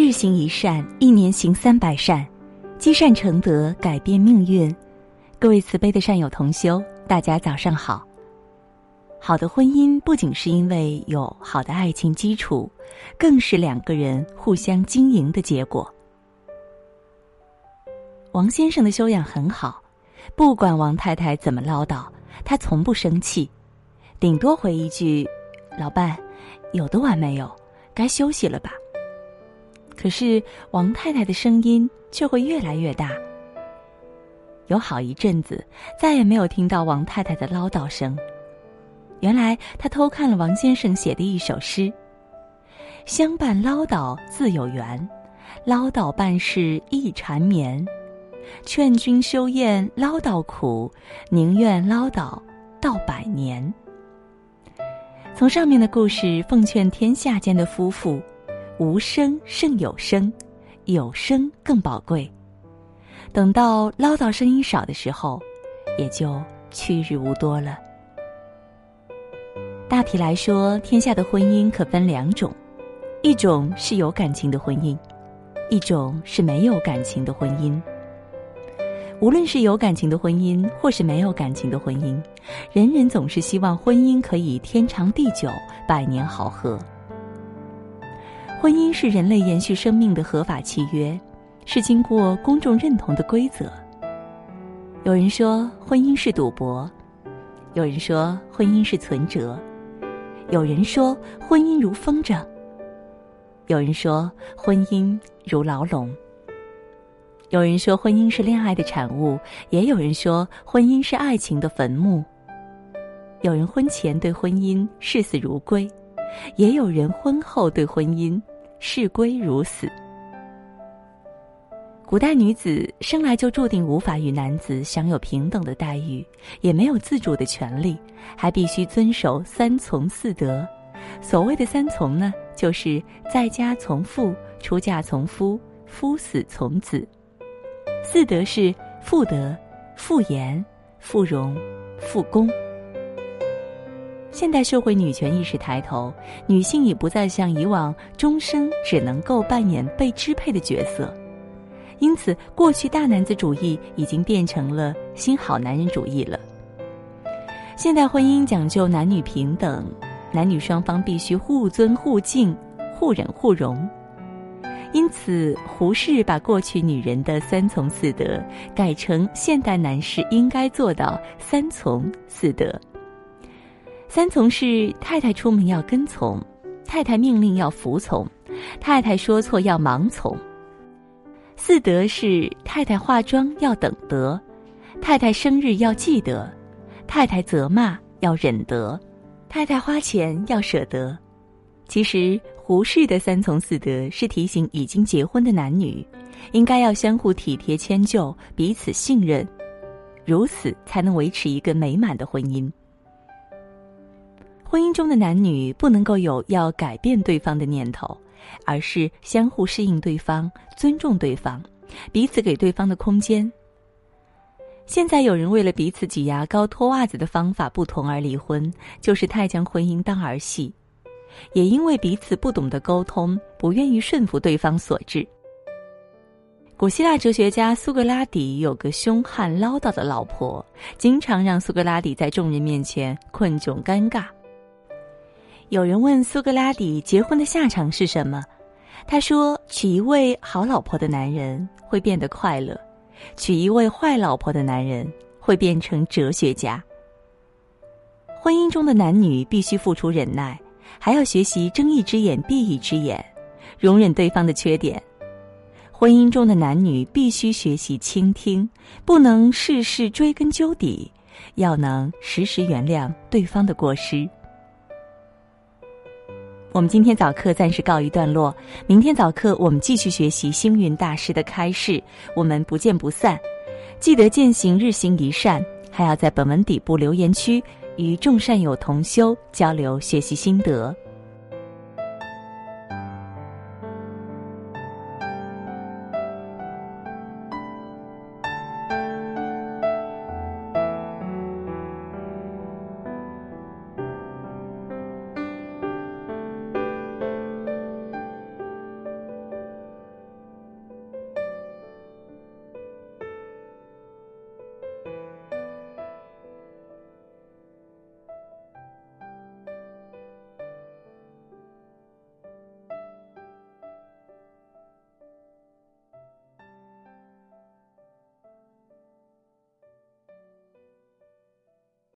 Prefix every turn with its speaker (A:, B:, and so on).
A: 日行一善，一年行三百善，积善成德，改变命运。各位慈悲的善友同修，大家早上好。好的婚姻不仅是因为有好的爱情基础，更是两个人互相经营的结果。王先生的修养很好，不管王太太怎么唠叨，他从不生气，顶多回一句：“老伴，有的完没有？该休息了吧。”可是王太太的声音却会越来越大。有好一阵子，再也没有听到王太太的唠叨声。原来她偷看了王先生写的一首诗：“相伴唠叨自有缘，唠叨办事易缠绵。劝君休厌唠叨苦，宁愿唠叨到百年。”从上面的故事奉劝天下间的夫妇。无声胜有声，有声更宝贵。等到唠叨声音少的时候，也就去日无多了。大体来说，天下的婚姻可分两种：一种是有感情的婚姻，一种是没有感情的婚姻。无论是有感情的婚姻，或是没有感情的婚姻，人人总是希望婚姻可以天长地久，百年好合。婚姻是人类延续生命的合法契约，是经过公众认同的规则。有人说婚姻是赌博，有人说婚姻是存折，有人说婚姻如风筝，有人说婚姻如牢笼。有人说婚姻是恋爱的产物，也有人说婚姻是爱情的坟墓。有人婚前对婚姻视死如归。也有人婚后对婚姻事归如死。古代女子生来就注定无法与男子享有平等的待遇，也没有自主的权利，还必须遵守三从四德。所谓的三从呢，就是在家从父，出嫁从夫，夫死从子。四德是妇德、妇言、妇容、妇恭。现代社会女权意识抬头，女性已不再像以往终生只能够扮演被支配的角色，因此过去大男子主义已经变成了新好男人主义了。现代婚姻讲究男女平等，男女双方必须互尊互敬、互忍互容，因此胡适把过去女人的三从四德改成现代男士应该做到三从四德。三从是太太出门要跟从，太太命令要服从，太太说错要盲从。四德是太太化妆要等得，太太生日要记得，太太责骂要忍得，太太花钱要舍得。其实胡适的三从四德是提醒已经结婚的男女，应该要相互体贴迁就，彼此信任，如此才能维持一个美满的婚姻。婚姻中的男女不能够有要改变对方的念头，而是相互适应对方、尊重对方，彼此给对方的空间。现在有人为了彼此挤牙膏、脱袜子的方法不同而离婚，就是太将婚姻当儿戏，也因为彼此不懂得沟通，不愿意顺服对方所致。古希腊哲学家苏格拉底有个凶悍唠叨的老婆，经常让苏格拉底在众人面前困窘尴尬。有人问苏格拉底结婚的下场是什么，他说：“娶一位好老婆的男人会变得快乐，娶一位坏老婆的男人会变成哲学家。”婚姻中的男女必须付出忍耐，还要学习睁一只眼闭一只眼，容忍对方的缺点。婚姻中的男女必须学习倾听，不能事事追根究底，要能时时原谅对方的过失。我们今天早课暂时告一段落，明天早课我们继续学习星云大师的开示，我们不见不散。记得践行日行一善，还要在本文底部留言区与众善友同修交流学习心得。